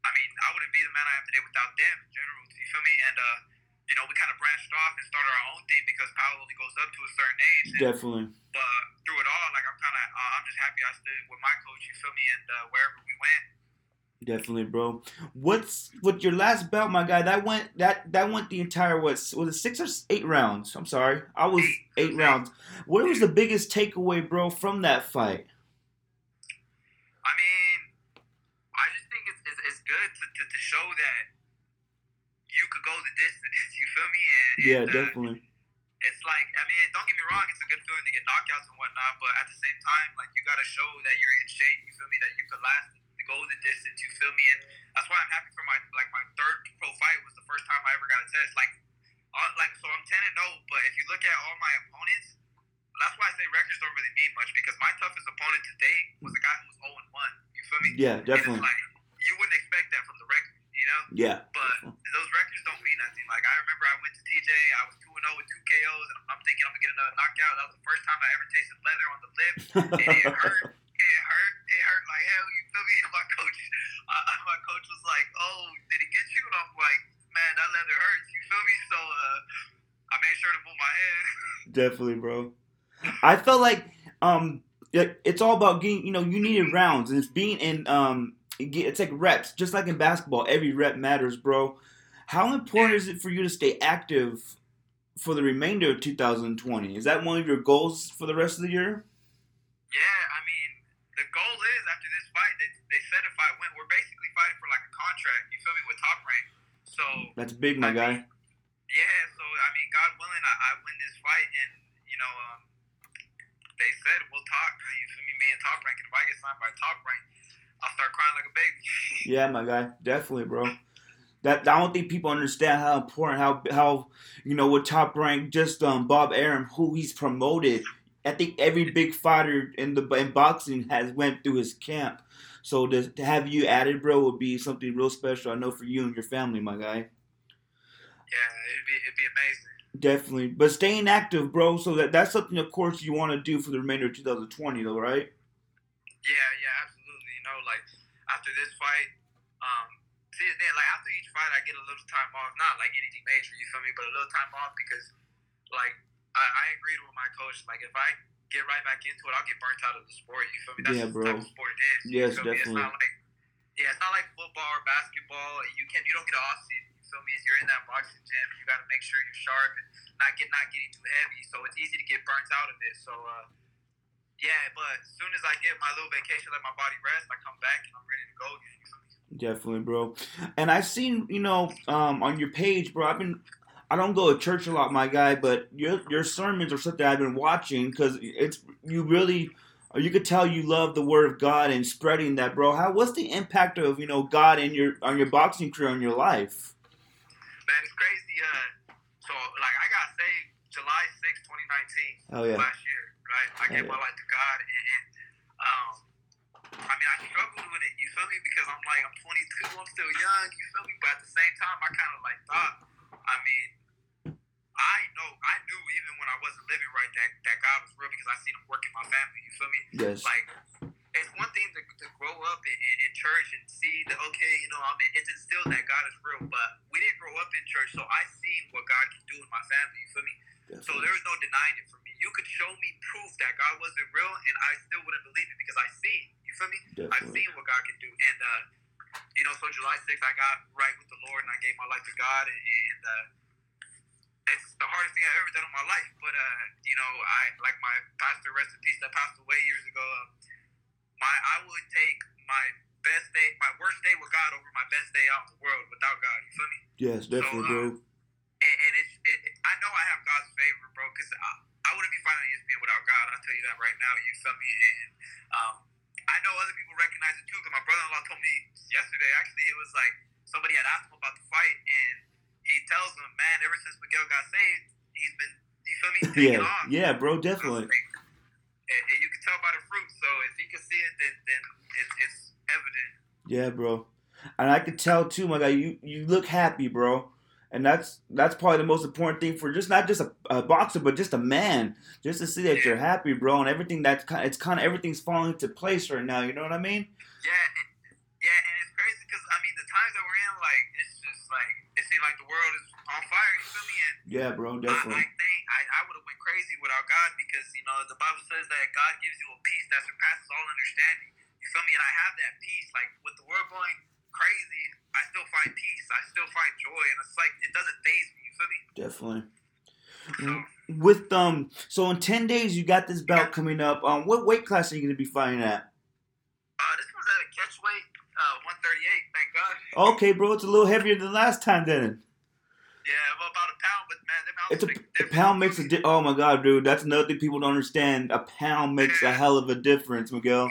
I mean, I wouldn't be the man I am today without them in general. You feel me? And uh, you know, we kind of branched off and started our own thing because PAL only goes up to a certain age. And, Definitely. but through it all, like I'm kind of, uh, I'm just happy I stood with my coach. You feel me? And uh, wherever we went. Definitely, bro. What's with your last bout, my guy? That went that that went the entire what was it six or eight rounds? I'm sorry, I was eight rounds. What was the biggest takeaway, bro, from that fight? I mean, I just think it's, it's, it's good to, to, to show that you could go the distance. You feel me? And, Yeah, and, uh, definitely. It's like, I mean, don't get me wrong, it's a good feeling to get knockouts and whatnot, but at the same time, like, you got to show that you're in shape. You feel me? That you could last go the distance. You feel me? And that's why I'm happy for my, like, my third pro fight was the first time I ever got a test. Like, like so I'm 10 and 0, but if you look at all my opponents, that's why I say records don't really mean much because my toughest opponent today was a guy who was 0 and 1. You feel me? Yeah, definitely. like, you wouldn't expect that from the record, you know? Yeah, But those records don't mean nothing. Like I remember I went to TJ, I was two and zero with two KOs, and I'm thinking I'm gonna get another knockout. That was the first time I ever tasted leather on the lip, and it hurt. It hurt. Hurt like hell. You feel me? And my coach, uh, my coach was like, "Oh, did it get you?" And I'm like, "Man, that leather hurts." You feel me? So uh, I made sure to move my head. definitely, bro. I felt like um, it's all about getting. You know, you needed rounds, and it's being in um, it's like reps, just like in basketball. Every rep matters, bro. How important is it for you to stay active for the remainder of 2020? Is that one of your goals for the rest of the year? Yeah, I mean, the goal is after this fight, they, they said if I win, we're basically fighting for like a contract. You feel me? With Top Rank. So That's big, my guy. Yeah, so I mean, God willing, I, I win this fight, and you know, um, they said we'll talk. You feel me? Me and Top Rank, and if I get signed by Top Rank, I'll start crying like a baby. Yeah, my guy, definitely, bro. That I don't think people understand how important, how how you know, with Top Rank, just um Bob Arum, who he's promoted. I think every big fighter in the in boxing has went through his camp. So to, to have you added, bro, would be something real special. I know for you and your family, my guy. yeah, it'd be it'd be amazing. Definitely, but staying active, bro. So that that's something, of course, you want to do for the remainder of 2020, though, right? Yeah, yeah, absolutely. You know, like after this fight, um, see, then like after each fight, I get a little time off. Not like anything major, you feel me, but a little time off because, like, I, I agreed with my coach. Like, if I get right back into it, I'll get burnt out of the sport. You feel me? That's Yeah, just bro. the type of sport it is. Yes, me? definitely. It's not like, yeah, it's not like football or basketball. You can't. you don't get an off season. You feel me? If you're in that boxing gym, you got to make sure you're sharp and not get not getting too heavy. So it's easy to get burnt out of it. So. uh yeah, but as soon as I get my little vacation, let my body rest, I come back and I'm ready to go again. You feel me? Definitely, bro. And I've seen, you know, um, on your page, bro. I've been, I don't go to church a lot, my guy, but your your sermons are something I've been watching because it's you really, you could tell you love the word of God and spreading that, bro. How what's the impact of you know God in your on your boxing career on your life? Man, it's crazy. Uh, so like I got saved July 6, 2019, Oh yeah, last year, right? I gave Oh, my life to God, and, and um, I mean, I struggled with it. You feel me? Because I'm like, I'm 22, I'm still young. You feel me? But at the same time, I kind of like thought. I mean, I know, I knew even when I wasn't living right that that God was real because I seen Him work in my family. You feel me? yes, like it's one thing to, to grow up in, in, in church and see that okay, you know, I mean, it's instilled that God is real, but we didn't grow up in church, so I seen what God can do in my family. You feel me? So there's no denying it for me. You could show me proof that God wasn't real, and I still wouldn't believe it because I seen. You feel me? Definitely. I definitely, seen what God can do, and uh, you know, so July 6th, I got right with the Lord, and I gave my life to God, and, and uh, the hardest thing I've ever done in my life. But uh, you know, I like my pastor, rest in peace, that passed away years ago. Uh, my I would take my best day, my worst day with God over my best day out in the world without God. You feel me? Yes, definitely, bro. And, and it's, it, I know I have God's favor, bro, because I, I wouldn't be fighting ESPN without God. I'll tell you that right now. You feel me? And um, I know other people recognize it too, because my brother-in-law told me yesterday. Actually, it was like somebody had asked him about the fight, and he tells him, "Man, ever since Miguel got saved, he's been, you feel me, Yeah, off." yeah, bro, definitely. And, and you can tell by the fruit. So if he can see it, then then it's, it's evident. Yeah, bro. And I could tell too, my guy. You you look happy, bro. And that's that's probably the most important thing for just not just a, a boxer, but just a man, just to see that you're happy, bro, and everything that's kind. It's kind of everything's falling into place right now. You know what I mean? Yeah, and it's crazy because I mean the times that we're in, like it's just like like the world is on fire. You feel me? And Yeah, bro, I, I definitely. think I, I would have went crazy without God because you know the Bible says that God gives you a peace that surpasses all understanding. You feel me? And I have that peace. Like with the world going crazy, I still find peace. I still find joy, and it's like it doesn't phase me. You feel me? Definitely. So With um, so in ten days you got this bout coming up. Um, what weight class are you gonna be fighting at? uh, this one's at a catch weight, uh, 138. Thank God. Okay, bro, it's a little heavier than last time then. Yeah, well, about a pound, but man, them It's a, a pound makes a di- oh my god, dude, that's another thing people don't understand. A pound makes a hell of a difference, Miguel.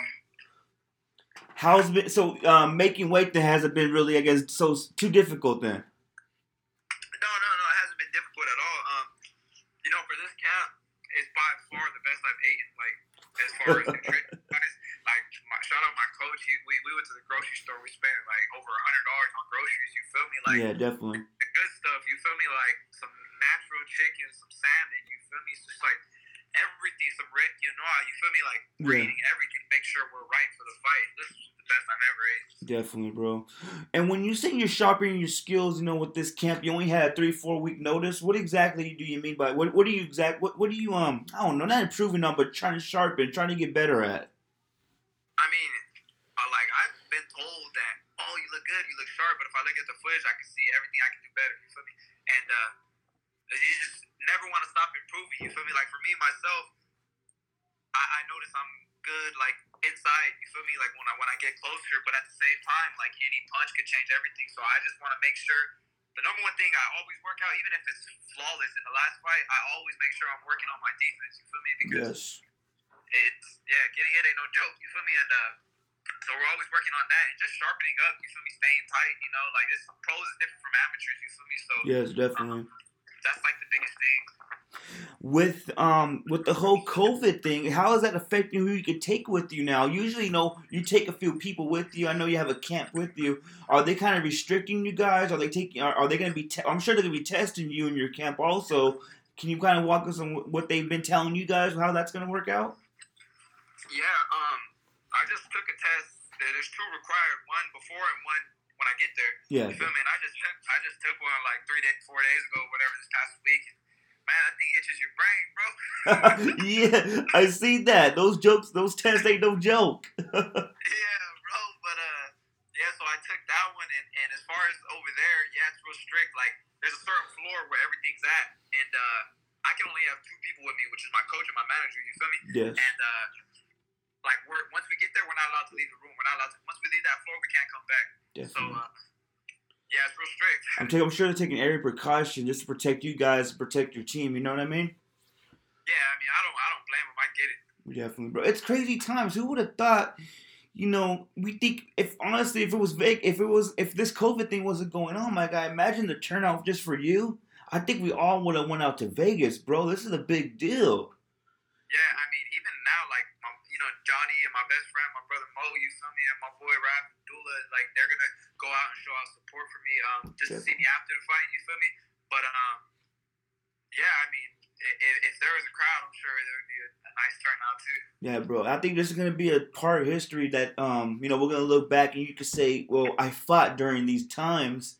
How's been so um, making weight that hasn't been really, I guess, so too difficult then. No, no, no. It hasn't been difficult at all. Um, you know, for this camp, it's by far the best I've eaten. Like as far as nutrition wise, like my, shout out my coach. He, we we went to the grocery store. We spent like over a hundred dollars on groceries. You feel me? Like yeah, definitely. the good stuff. You feel me? Like some natural chicken, some salmon. You feel me? It's just like everything. Some red quinoa. You feel me? Like we're Yeah. eating everything. Make sure we're right for the fight. This is the best I've ever ate. Definitely, bro. And when you say you're sharpening your skills, you know, with this camp, you only had a three, four week notice. What exactly do you mean by what? What do you exact? What, what do you um? I don't know, not improving on, but trying to sharpen, trying to get better at. I mean, Told that, oh, you look good, you look sharp, but if I look at the footage, I can see everything I can do better. You feel me? And uh, you just never want to stop improving. You feel me? Like for me myself, I, I notice I'm good, like inside. You feel me? Like when I when I get closer, but at the same time, like any punch could change everything. So I just want to make sure. The number one thing I always work out, even if it's flawless in the last fight, I always make sure I'm working on my defense. You feel me? Because Yes. it's yeah, getting hit ain't no joke. You feel me? And uh, so we're always working on that and just sharpening up. You feel me? Staying tight. You know, like this pros is different from amateurs. You feel me? So Yes, definitely. that's like the biggest thing. With um with the whole COVID thing, how is that affecting who you could take with you now? Usually, you know, you take a few people with you. I know you have a camp with you. Are they kind of restricting you guys? Are they taking? Are, are they going to be? Te- I'm sure they're going to be testing you in your camp also. Can you kind of walk us on what they've been telling you guys? How that's going to work out? Yeah. Um, I just took a test. There's two required. One before and one when I get there. Yeah. You feel me? And I just took I just took one like three days, four days ago, whatever this past week. Man, that thing itches your brain, bro. yeah, I see that. Those jokes, those tests ain't no joke. Yeah, bro. But uh, yeah. So I took that one, and, and as far as over there, yeah, it's real strict. Like there's a certain floor where everything's at, and uh, I can only have two people with me, which is my coach and my manager. You feel me? yes. And uh, like we're once we get there, we're not allowed to leave the room. We're not allowed to. Once we leave that floor, we can't come back. So Definitely. uh, yeah, it's real strict. I'm, taking, I'm sure they're taking every precaution just to protect you guys, protect your team. You know what I mean? Yeah, I mean, I don't, I don't blame them. I get it. Definitely, bro. It's crazy times. Who would have thought? You know, we think if honestly, if it was big, if it was, if this COVID thing wasn't going on, my guy, imagine the turnout just for you. I think we all would have went out to Vegas, bro. This is a big deal. Yeah, I mean, even now, like my, you know, Johnny and my best friend, my brother Mo, you feel me, and my boy Rap Dula, like they're gonna go out and show out support for me, um, just to see me after the fight. You feel me? But um, yeah, I mean, if, if there was a crowd, I'm sure there would be a, a nice turnout too. Yeah, bro. I think this is gonna be a part of history that um, you know, we're gonna look back and you could say, well, I fought during these times.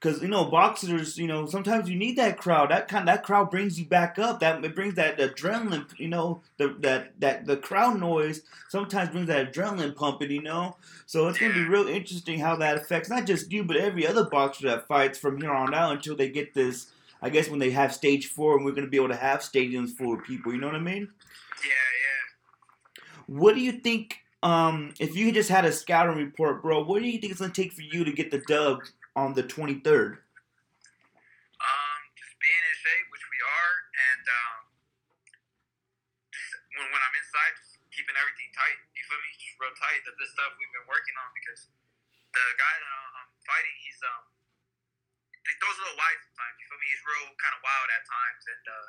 Cause you know boxers, you know sometimes you need that crowd. That kind, that crowd brings you back up. That it brings that adrenaline. You know, the that that the crowd noise sometimes brings that adrenaline pumping. You know, so it's gonna be real interesting how that affects not just you but every other boxer that fights from here on out until they get this. I guess when they have stage four and we're gonna be able to have stadiums full of people. You know what I mean? Yeah, yeah. What do you think um, if you just had a scouting report, bro, what do you think it's gonna take for you to get the dub on the 23rd? Um, just being in shape, which we are, and um, just when, when I'm inside, just keeping everything tight. You feel me? Just real tight. That this stuff we've been working on because the guy that I'm fighting, he's um, he throws a little wide sometimes. You feel me? He's real kind of wild at times, and uh,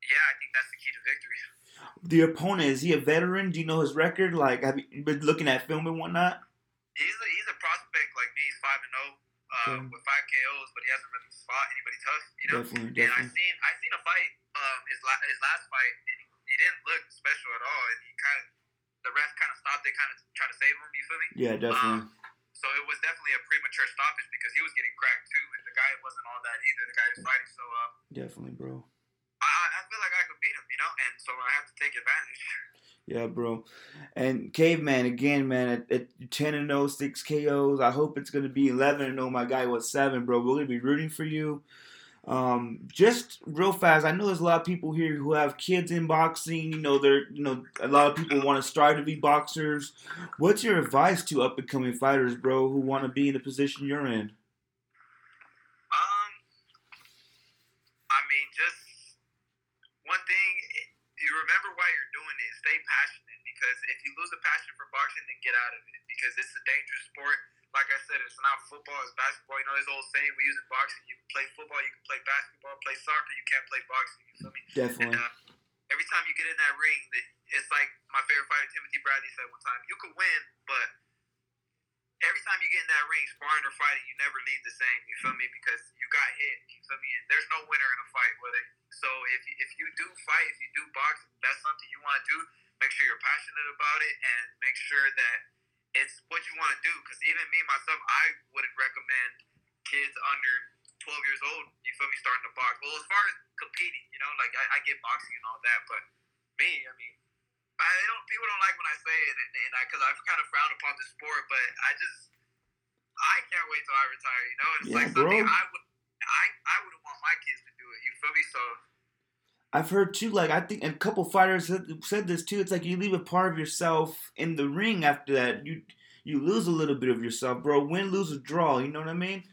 yeah, I think that's the key to victory. The opponent is he a veteran? Do you know his record? Like, have you been looking at film and whatnot? He's a, he's a prospect like me. He's five and zero uh, Okay. with five KOs, but he hasn't really fought anybody tough. You know. Definitely, And I definitely. seen I seen a fight, um, his la- his last fight, and he, he didn't look special at all. And he kind of the ref kind of stopped it, kind of tried to save him. You feel me? Yeah, definitely. So it was definitely a premature stoppage because he was getting cracked too, and the guy wasn't all that either. The guy was fighting, so uh, Definitely, bro. I I feel like I could beat him, you know, and so I have to take advantage. Yeah, bro. And Caveman again, man. At, at 10 and 0, 6 KOs. I hope it's gonna be 11 and 0. My guy was seven, bro. We're gonna be rooting for you. Um, just real fast. I know there's a lot of people here who have kids in boxing. You know, they're you know a lot of people want to strive to be boxers. What's your advice to up and coming fighters, bro, who want to be in the position you're in? Um, I mean, just one thing. You remember why you're doing it. Stay passionate because if you lose a passion for boxing, then get out of it because it's a dangerous sport. Like I said, it's not football. It's basketball. You know, there's old saying we use in boxing. You can play football. You can play basketball. Play soccer. You can't play boxing. You feel me? And Definitely. uh, every time you get in that ring, it's like my favorite fighter Timothy Bradley said one time: you could win, but every time you get in that ring, sparring or fighting, you never leave the same. You feel me? Because you got hit. You feel me? And there's no winner in a fight. Whether so, if if you do fight, if you do box, if that's something you want to do. Make sure you're passionate about it, and make sure that it's what you want to do. Because even me myself, I wouldn't recommend kids under 12 years old. You feel me? Starting to box. Well, as far as competing, you know, like I, I get boxing and all that, but me, I mean, I don't. People don't like when I say it, and, and I because I've kind of frowned upon the sport, but I just I can't wait till I retire. You know, and it's Yeah, like something bro. I would I I wouldn't want my kids to do it. You feel me? So I've heard too, like I think a couple fighters said, said this too. It's like you leave a part of yourself in the ring after that. You you lose a little bit of yourself, bro. Win, lose, or draw. You know what I mean?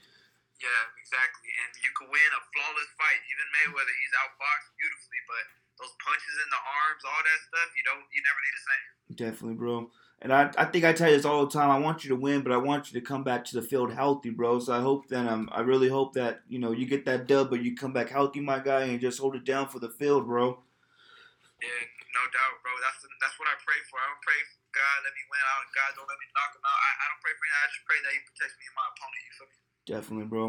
yeah, exactly. And you could win a flawless fight. Even Mayweather, he's outboxed beautifully, but those punches in the arms, all that stuff, you don't you never leave the same. Definitely, bro. And I, I think I tell you this all the time. I want you to win, but I want you to come back to the field healthy, bro. So I hope that um, I really hope that you know you get that dub, but you come back healthy, my guy, and just hold it down for the field, bro. Yeah, no doubt, bro. That's that's what I pray for. I don't pray for God let me win out. God don't let me knock him out. I, I don't pray for that. I just pray that He protects me and my opponent. You feel me? Definitely, bro.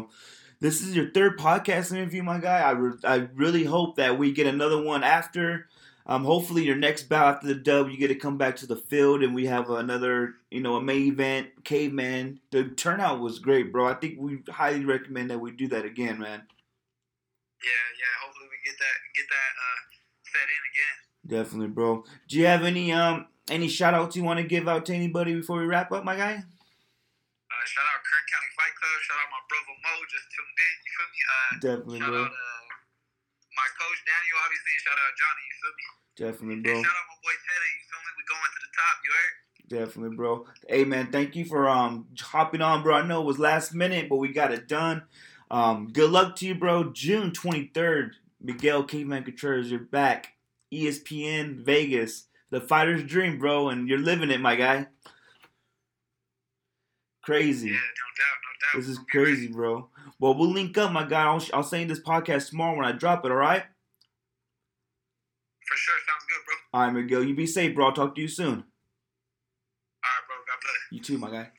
This is your third podcast interview, my guy. I, re- I really hope that we get another one after. Um, hopefully, your next bout after the dub, you get to come back to the field and we have another, you know, a main event, caveman. The turnout was great, bro. I think we highly recommend that we do that again, man. Yeah, yeah. Hopefully we get that get that uh, set in again. Definitely, bro. Do you have any um any shout outs you want to give out to anybody before we wrap up, my guy? Uh, shout out Kern County Fight Club. Shout out my brother Mo. Just tuned in. You feel me? Uh, Definitely, shout bro. out uh, my coach Daniel, obviously, and shout out Johnny. You feel me? Definitely, bro. shout out my boy Teddy. You feel me? We going to the top. You heard? Definitely, bro. Hey, man, thank you for um hopping on, bro. I know it was last minute, but we got it done. Um, good luck to you, bro. June twenty third, Miguel Caveman Contreras, you're back. ESPN Vegas, the fighter's dream, bro, and you're living it, my guy. Crazy. Yeah, no doubt, no doubt. This is We'll be ready. crazy, bro. Well, we'll link up, my guy. I'll, I'll send you this podcast tomorrow when I drop it, all right? For sure. Sounds good, bro. All right, Miguel. You be safe, bro. I'll talk to you soon. All right, bro. God bless. You too, my guy.